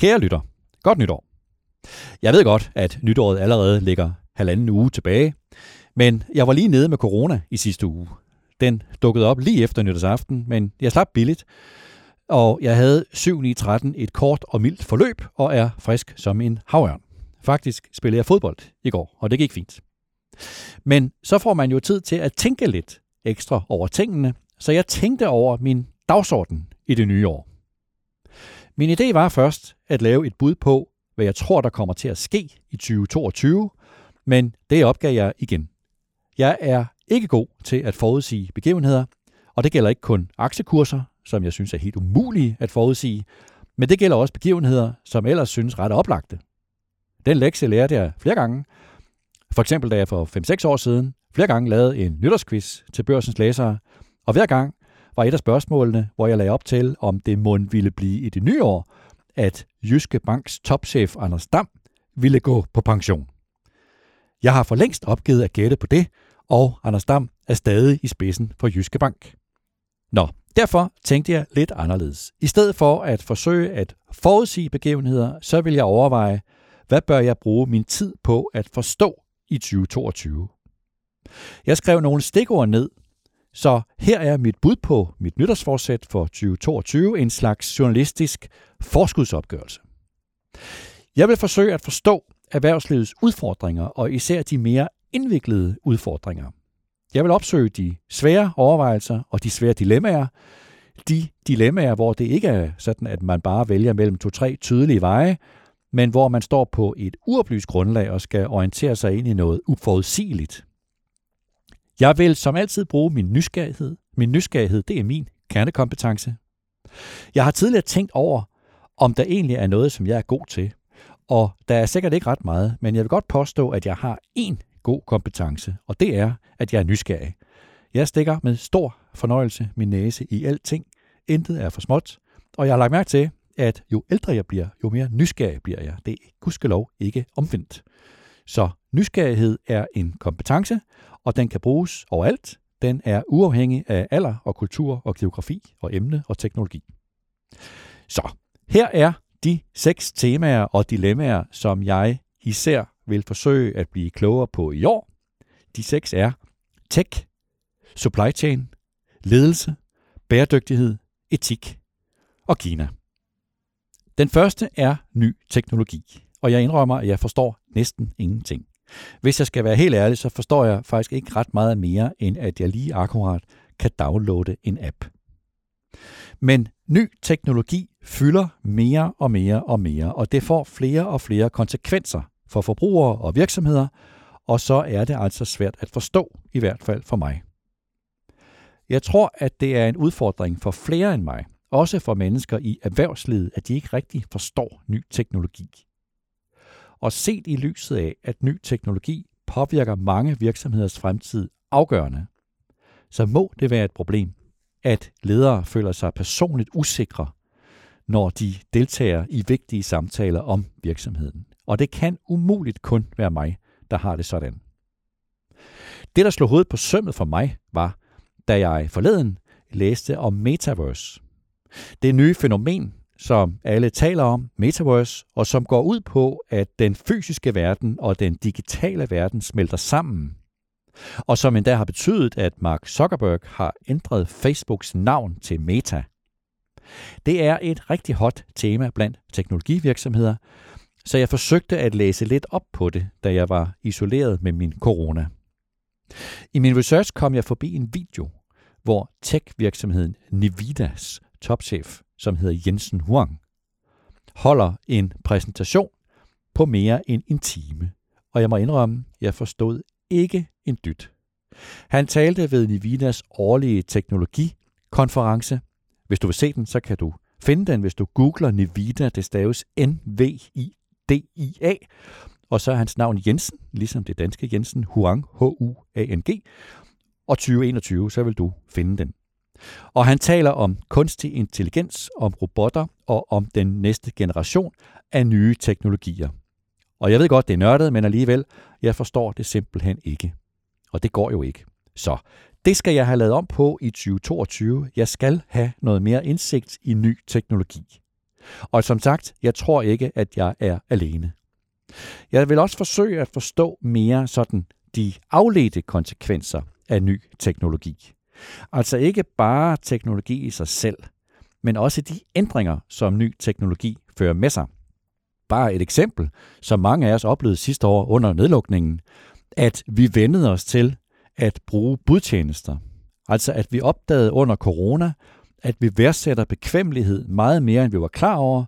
Kære lytter, godt nytår. Jeg ved godt, at nytåret allerede ligger halvanden uge tilbage, men jeg var lige nede med corona i sidste uge. Den dukkede op lige efter nytårsaften, men jeg slap billigt, og jeg havde 7-9-13 et kort og mildt forløb, og er frisk som en havørn. Faktisk spillede jeg fodbold i går, og det gik fint. Men så får man jo tid til at tænke lidt ekstra over tingene, så jeg tænkte over min dagsorden i det nye år. Min idé var først at lave et bud på, hvad jeg tror, der kommer til at ske i 2022, men det opgav jeg igen. Jeg er ikke god til at forudsige begivenheder, og det gælder ikke kun aktiekurser, som jeg synes er helt umulige at forudsige, men det gælder også begivenheder, som ellers synes ret oplagte. Den lektie lærte jeg flere gange. For eksempel da jeg for 5-6 år siden flere gange lavede en nytårsquiz til børsens læsere, og hver gang var et af spørgsmålene, hvor jeg lagde op til, om det mund ville blive i det nye år, at Jyske Banks topchef Anders Dam ville gå på pension. Jeg har for længst opgivet at gætte på det, og Anders Dam er stadig i spidsen for Jyske Bank. Nå, derfor tænkte jeg lidt anderledes. I stedet for at forsøge at forudsige begivenheder, så vil jeg overveje, hvad bør jeg bruge min tid på at forstå i 2022. Jeg skrev nogle stikord ned, så her er mit bud på mit nytårsforsæt for 2022, en slags journalistisk forskudsopgørelse. Jeg vil forsøge at forstå erhvervslivets udfordringer, og især de mere indviklede udfordringer. Jeg vil opsøge de svære overvejelser og de svære dilemmaer. De dilemmaer, hvor det ikke er sådan, at man bare vælger mellem to-tre tydelige veje, men hvor man står på et uoplyst grundlag og skal orientere sig ind i noget uforudsigeligt. Jeg vil som altid bruge min nysgerrighed. Min nysgerrighed, det er min kernekompetence. Jeg har tidligere tænkt over, om der egentlig er noget, som jeg er god til. Og der er sikkert ikke ret meget, men jeg vil godt påstå, at jeg har én god kompetence, og det er, at jeg er nysgerrig. Jeg stikker med stor fornøjelse min næse i alting. Intet er for småt, og jeg har lagt mærke til, at jo ældre jeg bliver, jo mere nysgerrig bliver jeg. Det er gudskelov ikke omvendt. Så nysgerrighed er en kompetence, og den kan bruges overalt. Den er uafhængig af alder og kultur og geografi og emne og teknologi. Så her er de seks temaer og dilemmaer, som jeg især vil forsøge at blive klogere på i år. De seks er tech, supply chain, ledelse, bæredygtighed, etik og Kina. Den første er ny teknologi, og jeg indrømmer, at jeg forstår næsten ingenting. Hvis jeg skal være helt ærlig, så forstår jeg faktisk ikke ret meget mere, end at jeg lige akkurat kan downloade en app. Men ny teknologi fylder mere og mere og mere, og det får flere og flere konsekvenser for forbrugere og virksomheder, og så er det altså svært at forstå, i hvert fald for mig. Jeg tror, at det er en udfordring for flere end mig, også for mennesker i erhvervslivet, at de ikke rigtig forstår ny teknologi. Og set i lyset af, at ny teknologi påvirker mange virksomheders fremtid afgørende, så må det være et problem, at ledere føler sig personligt usikre, når de deltager i vigtige samtaler om virksomheden. Og det kan umuligt kun være mig, der har det sådan. Det, der slog hovedet på sømmet for mig, var, da jeg forleden læste om Metaverse. Det nye fænomen, som alle taler om, Metaverse, og som går ud på, at den fysiske verden og den digitale verden smelter sammen. Og som endda har betydet, at Mark Zuckerberg har ændret Facebooks navn til Meta. Det er et rigtig hot tema blandt teknologivirksomheder, så jeg forsøgte at læse lidt op på det, da jeg var isoleret med min corona. I min research kom jeg forbi en video, hvor tech-virksomheden Nividas topchef, som hedder Jensen Huang, holder en præsentation på mere end en time. Og jeg må indrømme, jeg forstod ikke en dyt. Han talte ved Nivinas årlige teknologikonference. Hvis du vil se den, så kan du finde den, hvis du googler Nivida. Det staves N-V-I-D-I-A. Og så er hans navn Jensen, ligesom det danske Jensen, Huang, H-U-A-N-G. Og 2021, så vil du finde den. Og han taler om kunstig intelligens, om robotter og om den næste generation af nye teknologier. Og jeg ved godt, det er nørdet, men alligevel, jeg forstår det simpelthen ikke. Og det går jo ikke. Så det skal jeg have lavet om på i 2022. Jeg skal have noget mere indsigt i ny teknologi. Og som sagt, jeg tror ikke, at jeg er alene. Jeg vil også forsøge at forstå mere sådan de afledte konsekvenser af ny teknologi. Altså ikke bare teknologi i sig selv, men også de ændringer, som ny teknologi fører med sig. Bare et eksempel, som mange af os oplevede sidste år under nedlukningen, at vi vendede os til at bruge budtjenester. Altså at vi opdagede under corona, at vi værdsætter bekvemmelighed meget mere, end vi var klar over,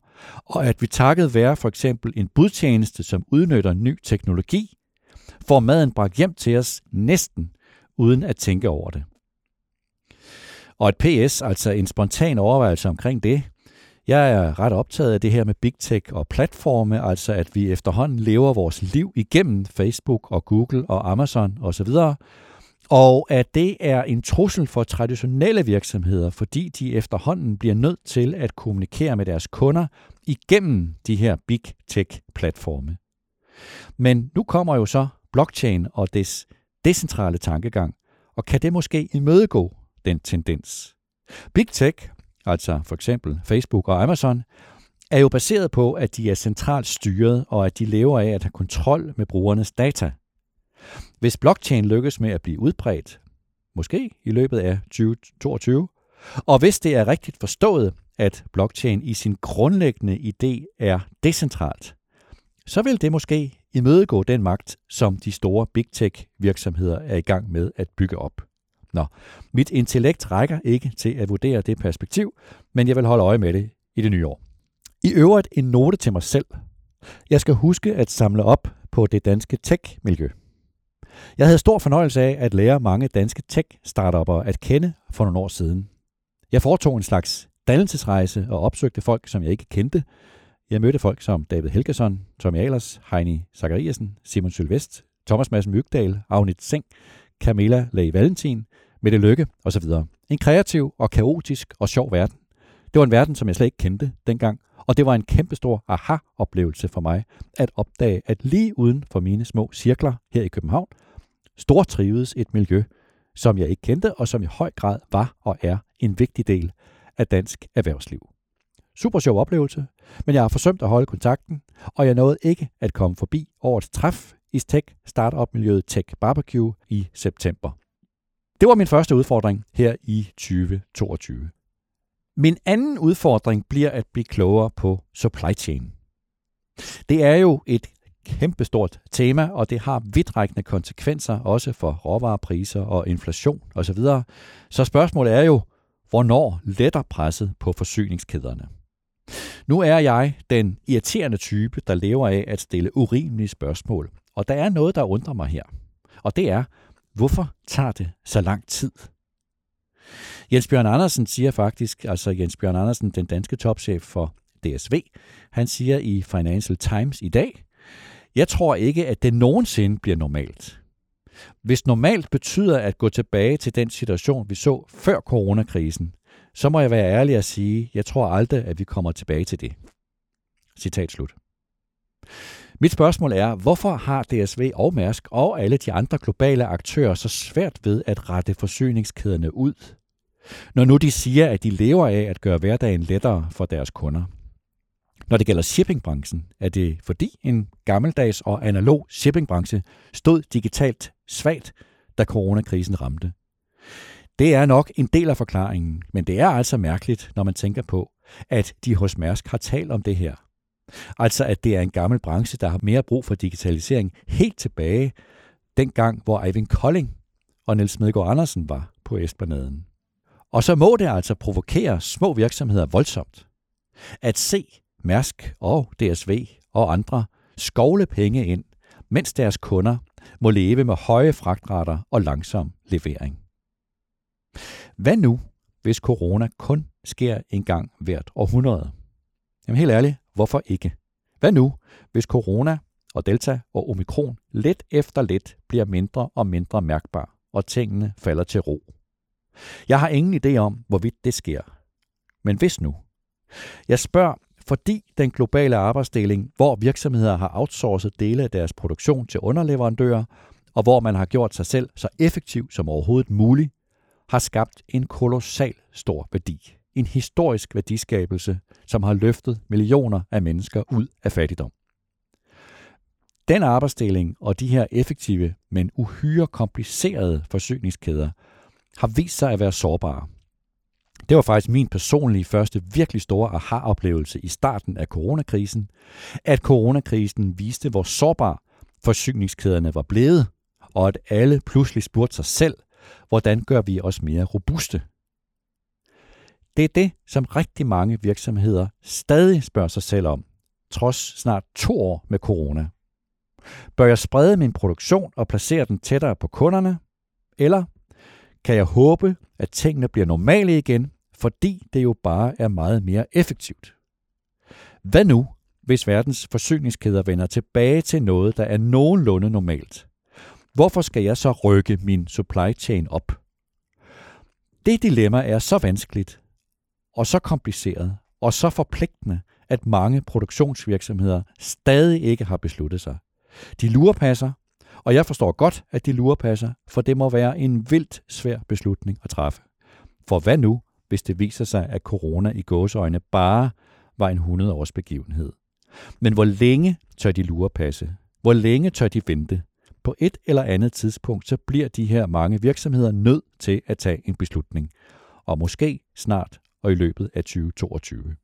og at vi takket være for eksempel en budtjeneste, som udnytter ny teknologi, får maden bragt hjem til os næsten uden at tænke over det. Og et PS, altså en spontan overvejelse omkring det. Jeg er ret optaget af det her med big tech og platforme, altså at vi efterhånden lever vores liv igennem Facebook og Google og Amazon osv., og at det er en trussel for traditionelle virksomheder, fordi de efterhånden bliver nødt til at kommunikere med deres kunder igennem de her big tech-platforme. Men nu kommer jo så blockchain og dets decentrale tankegang, og kan det måske imødegå den tendens? Big Tech, altså for eksempel Facebook og Amazon, er jo baseret på, at de er centralt styret, og at de lever af at have kontrol med brugernes data. Hvis blockchain lykkes med at blive udbredt, måske i løbet af 2022, og hvis det er rigtigt forstået, at blockchain i sin grundlæggende idé er decentralt, så vil det måske imødegå den magt, som de store big tech virksomheder er i gang med at bygge op. Nå, mit intellekt rækker ikke til at vurdere det perspektiv, men jeg vil holde øje med det i det nye år. I øvrigt en note til mig selv. Jeg skal huske at samle op på det danske tech-miljø. Jeg havde stor fornøjelse af at lære mange danske tech-startupper at kende for nogle år siden. Jeg foretog en slags dannelsesrejse og opsøgte folk, som jeg ikke kendte, jeg mødte folk som David Helgesson, Tommy Ahlers, Heini Zachariasen, Simon Sylvest, Thomas Madsen Mygdal, Agnit Seng, Camilla Lay Valentin, Mette Lykke osv. En kreativ og kaotisk og sjov verden. Det var en verden, som jeg slet ikke kendte dengang, og det var en kæmpestor aha-oplevelse for mig at opdage, at lige uden for mine små cirkler her i København, stort trivedes et miljø, som jeg ikke kendte, og som i høj grad var og er en vigtig del af dansk erhvervsliv. Super sjov oplevelse, men jeg har forsømt at holde kontakten, og jeg nåede ikke at komme forbi årets træf i Tech Startup-miljøet Tech Barbecue i september. Det var min første udfordring her i 2022. Min anden udfordring bliver at blive klogere på supply chain. Det er jo et kæmpestort tema, og det har vidtrækkende konsekvenser også for råvarepriser og inflation osv. Så spørgsmålet er jo, hvornår letter presset på forsyningskæderne? Nu er jeg den irriterende type, der lever af at stille urimelige spørgsmål. Og der er noget, der undrer mig her. Og det er, hvorfor tager det så lang tid? Jens Bjørn Andersen siger faktisk, altså Jens Bjørn Andersen, den danske topchef for DSV, han siger i Financial Times i dag, jeg tror ikke, at det nogensinde bliver normalt. Hvis normalt betyder at gå tilbage til den situation, vi så før coronakrisen, så må jeg være ærlig at sige, jeg tror aldrig, at vi kommer tilbage til det. Citat slut. Mit spørgsmål er, hvorfor har DSV og Mærsk og alle de andre globale aktører så svært ved at rette forsyningskæderne ud, når nu de siger, at de lever af at gøre hverdagen lettere for deres kunder? Når det gælder shippingbranchen, er det fordi en gammeldags og analog shippingbranche stod digitalt svagt, da coronakrisen ramte. Det er nok en del af forklaringen, men det er altså mærkeligt, når man tænker på, at de hos Mærsk har talt om det her. Altså at det er en gammel branche, der har mere brug for digitalisering helt tilbage dengang, hvor Eivind Kolding og Niels Medgaard Andersen var på Esplanaden. Og så må det altså provokere små virksomheder voldsomt. At se Mærsk og DSV og andre skovle penge ind, mens deres kunder må leve med høje fragtrater og langsom levering. Hvad nu, hvis corona kun sker en gang hvert århundrede? Jamen helt ærligt, hvorfor ikke? Hvad nu, hvis corona og delta og omikron let efter let bliver mindre og mindre mærkbar, og tingene falder til ro? Jeg har ingen idé om, hvorvidt det sker. Men hvis nu? Jeg spørger, fordi den globale arbejdsdeling, hvor virksomheder har outsourcet dele af deres produktion til underleverandører, og hvor man har gjort sig selv så effektiv som overhovedet muligt, har skabt en kolossal stor værdi en historisk værdiskabelse, som har løftet millioner af mennesker ud af fattigdom. Den arbejdsdeling og de her effektive, men uhyre komplicerede forsyningskæder har vist sig at være sårbare. Det var faktisk min personlige første virkelig store aha-oplevelse i starten af coronakrisen, at coronakrisen viste, hvor sårbar forsyningskæderne var blevet, og at alle pludselig spurgte sig selv, hvordan gør vi os mere robuste? Det er det, som rigtig mange virksomheder stadig spørger sig selv om, trods snart to år med corona. Bør jeg sprede min produktion og placere den tættere på kunderne? Eller kan jeg håbe, at tingene bliver normale igen, fordi det jo bare er meget mere effektivt? Hvad nu, hvis verdens forsyningskæder vender tilbage til noget, der er nogenlunde normalt? Hvorfor skal jeg så rykke min supply chain op? Det dilemma er så vanskeligt, og så kompliceret, og så forpligtende, at mange produktionsvirksomheder stadig ikke har besluttet sig. De lurepasser, og jeg forstår godt, at de lurepasser, for det må være en vildt svær beslutning at træffe. For hvad nu, hvis det viser sig, at corona i gåseøjne bare var en 100 års begivenhed? Men hvor længe tør de lurepasse? Hvor længe tør de vente? På et eller andet tidspunkt, så bliver de her mange virksomheder nødt til at tage en beslutning. Og måske snart og i løbet af 2022.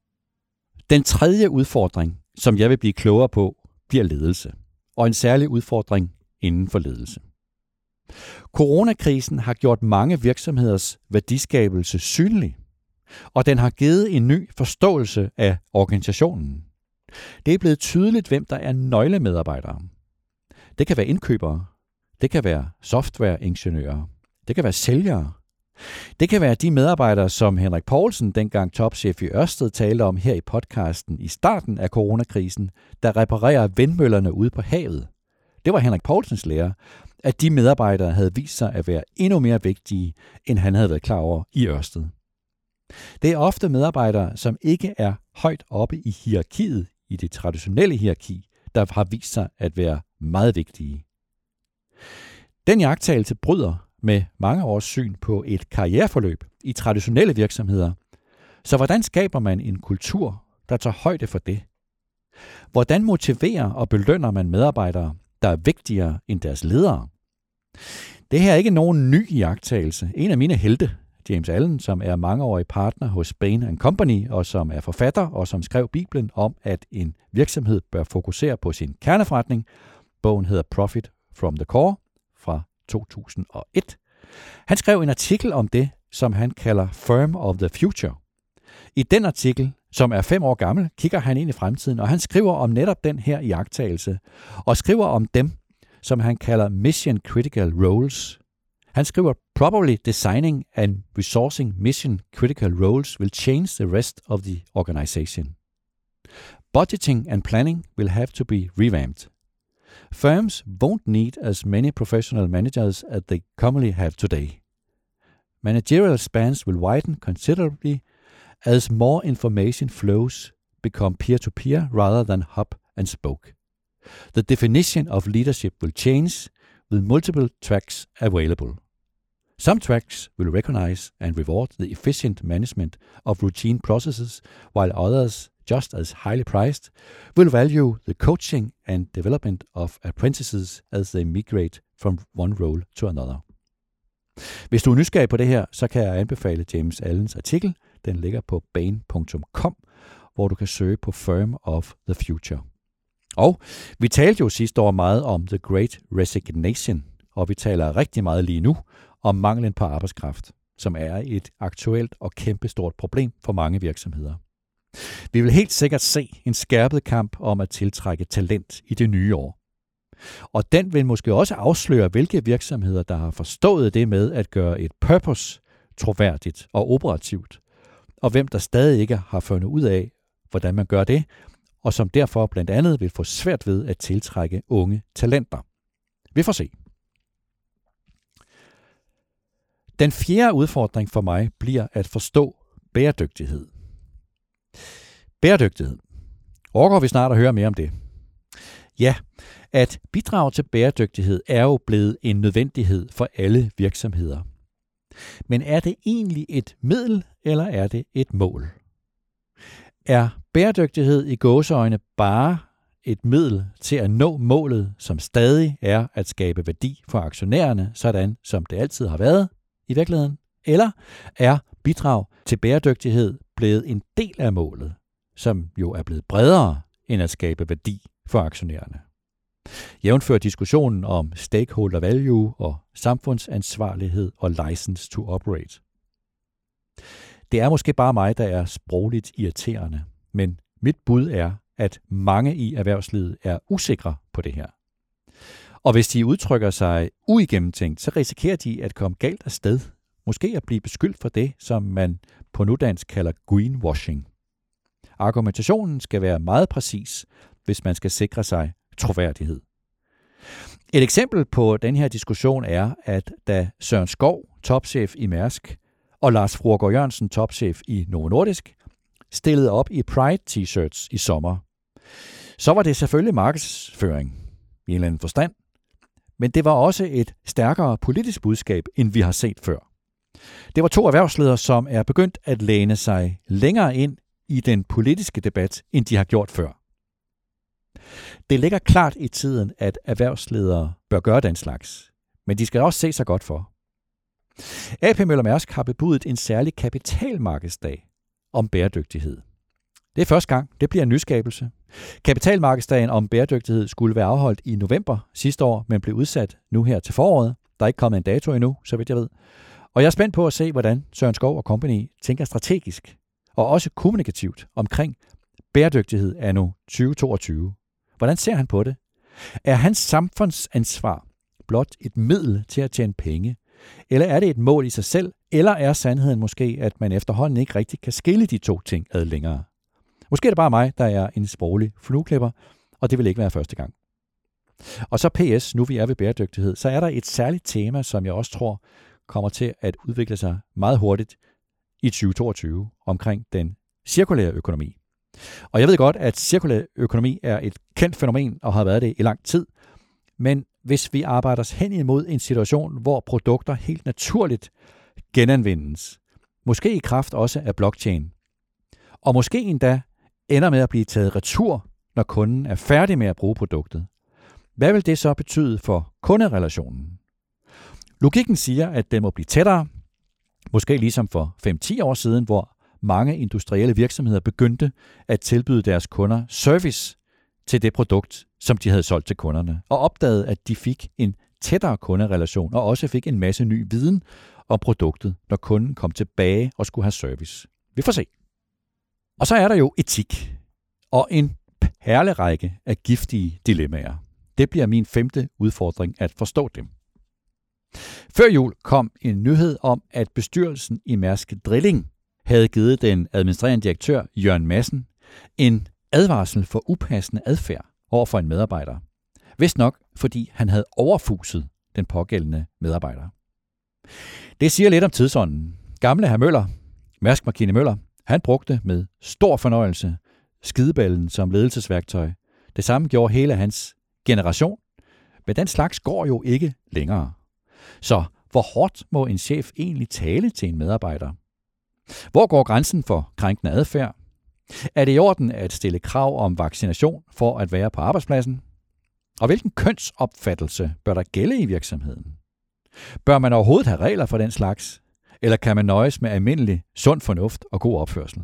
Den tredje udfordring, som jeg vil blive klogere på, bliver ledelse og en særlig udfordring inden for ledelse. Coronakrisen har gjort mange virksomheders værdiskabelse synlig, og den har givet en ny forståelse af organisationen. Det er blevet tydeligt, hvem der er nøglemedarbejdere. Det kan være indkøbere, det kan være softwareingeniører, det kan være sælgere, det kan være de medarbejdere, som Henrik Poulsen, dengang topchef i Ørsted, talte om her i podcasten i starten af coronakrisen, der reparerer vindmøllerne ude på havet. Det var Henrik Poulsens lære, at de medarbejdere havde vist sig at være endnu mere vigtige, end han havde været klar over i Ørsted. Det er ofte medarbejdere, som ikke er højt oppe i hierarkiet, i det traditionelle hierarki, der har vist sig at være meget vigtige. Den jagttagelse bryder med mange års syn på et karriereforløb i traditionelle virksomheder. Så hvordan skaber man en kultur, der tager højde for det? Hvordan motiverer og belønner man medarbejdere, der er vigtigere end deres ledere? Det her er ikke nogen ny iagttagelse. En af mine helte, James Allen, som er mangeårig partner hos Bain Company, og som er forfatter, og som skrev Bibelen om, at en virksomhed bør fokusere på sin kerneforretning. Bogen hedder Profit from the Core fra 2001. Han skrev en artikel om det, som han kalder Firm of the Future. I den artikel, som er fem år gammel, kigger han ind i fremtiden, og han skriver om netop den her iagttagelse, og skriver om dem, som han kalder mission critical roles. Han skriver, probably designing and resourcing mission critical roles will change the rest of the organization. Budgeting and planning will have to be revamped. Firms won't need as many professional managers as they commonly have today. Managerial spans will widen considerably as more information flows become peer to peer rather than hub and spoke. The definition of leadership will change with multiple tracks available. Some tracks will recognize and reward the efficient management of routine processes, while others just as highly priced, will value the coaching and development of apprentices as they migrate from one role to another. Hvis du er nysgerrig på det her, så kan jeg anbefale James Allens artikel. Den ligger på bain.com, hvor du kan søge på Firm of the Future. Og vi talte jo sidste år meget om The Great Resignation, og vi taler rigtig meget lige nu om manglen på arbejdskraft, som er et aktuelt og kæmpestort problem for mange virksomheder. Vi vil helt sikkert se en skærpet kamp om at tiltrække talent i det nye år. Og den vil måske også afsløre, hvilke virksomheder, der har forstået det med at gøre et purpose troværdigt og operativt, og hvem der stadig ikke har fundet ud af, hvordan man gør det, og som derfor blandt andet vil få svært ved at tiltrække unge talenter. Vi får se. Den fjerde udfordring for mig bliver at forstå bæredygtighed. Bæredygtighed. Overgår vi snart at høre mere om det? Ja, at bidrage til bæredygtighed er jo blevet en nødvendighed for alle virksomheder. Men er det egentlig et middel, eller er det et mål? Er bæredygtighed i gåseøjne bare et middel til at nå målet, som stadig er at skabe værdi for aktionærerne, sådan som det altid har været i virkeligheden? Eller er bidrag til bæredygtighed blevet en del af målet, som jo er blevet bredere end at skabe værdi for aktionærerne? Jævnfør diskussionen om stakeholder value og samfundsansvarlighed og license to operate. Det er måske bare mig, der er sprogligt irriterende, men mit bud er, at mange i erhvervslivet er usikre på det her. Og hvis de udtrykker sig uigennemtænkt, så risikerer de at komme galt af sted. Måske at blive beskyldt for det, som man på nudansk kalder greenwashing. Argumentationen skal være meget præcis, hvis man skal sikre sig troværdighed. Et eksempel på den her diskussion er, at da Søren Skov, topchef i Mærsk, og Lars Fruergaard Jørgensen, topchef i Novo Nordisk, stillede op i Pride t-shirts i sommer, så var det selvfølgelig markedsføring i en eller anden forstand, men det var også et stærkere politisk budskab, end vi har set før. Det var to erhvervsledere, som er begyndt at læne sig længere ind i den politiske debat, end de har gjort før. Det ligger klart i tiden, at erhvervsledere bør gøre den slags, men de skal også se sig godt for. AP Møller Mærsk har bebudet en særlig kapitalmarkedsdag om bæredygtighed. Det er første gang. Det bliver en nyskabelse. Kapitalmarkedsdagen om bæredygtighed skulle være afholdt i november sidste år, men blev udsat nu her til foråret. Der er ikke kommet en dato endnu, så vidt jeg ved. Og jeg er spændt på at se, hvordan Søren Skov og Company tænker strategisk og også kommunikativt omkring bæredygtighed anno nu 2022. Hvordan ser han på det? Er hans samfundsansvar blot et middel til at tjene penge? Eller er det et mål i sig selv? Eller er sandheden måske, at man efterhånden ikke rigtig kan skille de to ting ad længere? Måske er det bare mig, der er en sproglig flueklipper, og det vil ikke være første gang. Og så PS, nu vi er ved bæredygtighed, så er der et særligt tema, som jeg også tror kommer til at udvikle sig meget hurtigt i 2022 omkring den cirkulære økonomi. Og jeg ved godt, at cirkulær økonomi er et kendt fænomen og har været det i lang tid. Men hvis vi arbejder os hen imod en situation, hvor produkter helt naturligt genanvendes, måske i kraft også af blockchain, og måske endda ender med at blive taget retur, når kunden er færdig med at bruge produktet, hvad vil det så betyde for kunderelationen? Logikken siger, at den må blive tættere, måske ligesom for 5-10 år siden, hvor mange industrielle virksomheder begyndte at tilbyde deres kunder service til det produkt, som de havde solgt til kunderne, og opdagede, at de fik en tættere kunderelation og også fik en masse ny viden om produktet, når kunden kom tilbage og skulle have service. Vi får se. Og så er der jo etik og en perlerække af giftige dilemmaer. Det bliver min femte udfordring at forstå dem. Før jul kom en nyhed om, at bestyrelsen i Mærsk Drilling havde givet den administrerende direktør Jørgen Madsen en advarsel for upassende adfærd over for en medarbejder. Vist nok, fordi han havde overfuset den pågældende medarbejder. Det siger lidt om tidsånden. Gamle herr Møller, Mærsk Markine Møller, han brugte med stor fornøjelse skideballen som ledelsesværktøj. Det samme gjorde hele hans generation, men den slags går jo ikke længere. Så hvor hårdt må en chef egentlig tale til en medarbejder? Hvor går grænsen for krænkende adfærd? Er det i orden at stille krav om vaccination for at være på arbejdspladsen? Og hvilken kønsopfattelse bør der gælde i virksomheden? Bør man overhovedet have regler for den slags? Eller kan man nøjes med almindelig sund fornuft og god opførsel?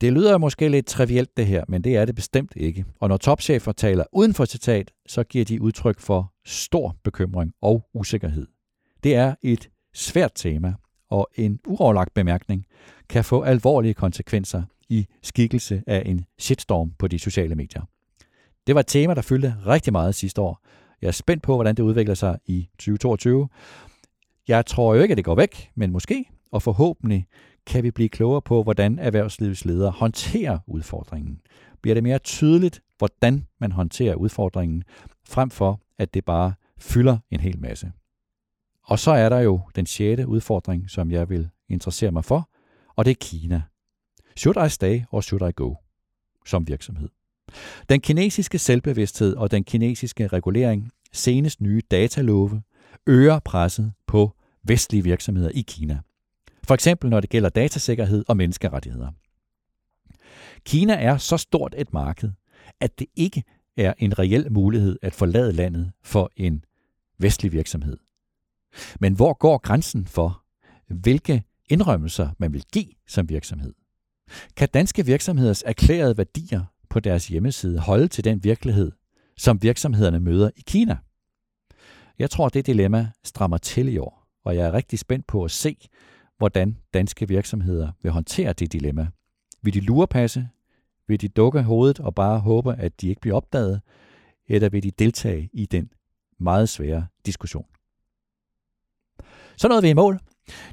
Det lyder måske lidt trivielt det her, men det er det bestemt ikke. Og når topchefer taler uden for citat, så giver de udtryk for stor bekymring og usikkerhed. Det er et svært tema, og en uoverlagt bemærkning kan få alvorlige konsekvenser i skikkelse af en shitstorm på de sociale medier. Det var et tema, der fyldte rigtig meget sidste år. Jeg er spændt på, hvordan det udvikler sig i 2022. Jeg tror jo ikke, at det går væk, men måske og forhåbentlig kan vi blive klogere på, hvordan erhvervslivets ledere håndterer udfordringen. Bliver det mere tydeligt, hvordan man håndterer udfordringen, frem for at det bare fylder en hel masse. Og så er der jo den sjette udfordring, som jeg vil interessere mig for, og det er Kina. Should I stay or should I go? Som virksomhed. Den kinesiske selvbevidsthed og den kinesiske regulering, senest nye datalove, øger presset på vestlige virksomheder i Kina. For eksempel når det gælder datasikkerhed og menneskerettigheder. Kina er så stort et marked, at det ikke er en reel mulighed at forlade landet for en vestlig virksomhed. Men hvor går grænsen for, hvilke indrømmelser man vil give som virksomhed? Kan danske virksomheders erklærede værdier på deres hjemmeside holde til den virkelighed, som virksomhederne møder i Kina? Jeg tror, det dilemma strammer til i år, og jeg er rigtig spændt på at se, hvordan danske virksomheder vil håndtere det dilemma. Vil de lurepasse? Vil de dukke hovedet og bare håbe, at de ikke bliver opdaget? Eller vil de deltage i den meget svære diskussion? Så nåede vi i mål.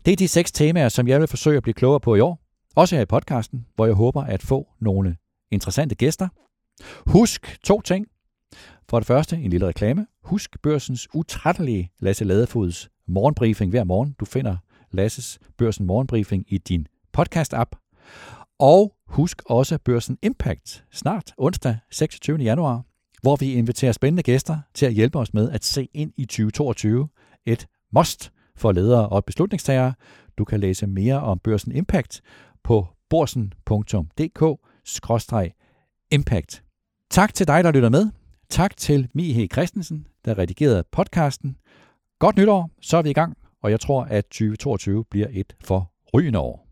Det er de seks temaer, som jeg vil forsøge at blive klogere på i år. Også her i podcasten, hvor jeg håber at få nogle interessante gæster. Husk to ting. For det første en lille reklame. Husk børsens utrættelige Lasse Ladefods morgenbriefing hver morgen. Du finder Lasses Børsen Morgenbriefing i din podcast-app. Og husk også Børsen Impact snart onsdag 26. januar, hvor vi inviterer spændende gæster til at hjælpe os med at se ind i 2022. Et must for ledere og beslutningstagere. Du kan læse mere om Børsen Impact på borsen.dk-impact. Tak til dig, der lytter med. Tak til Mihe Christensen, der redigerede podcasten. Godt nytår, så er vi i gang, og jeg tror, at 2022 bliver et forrygende år.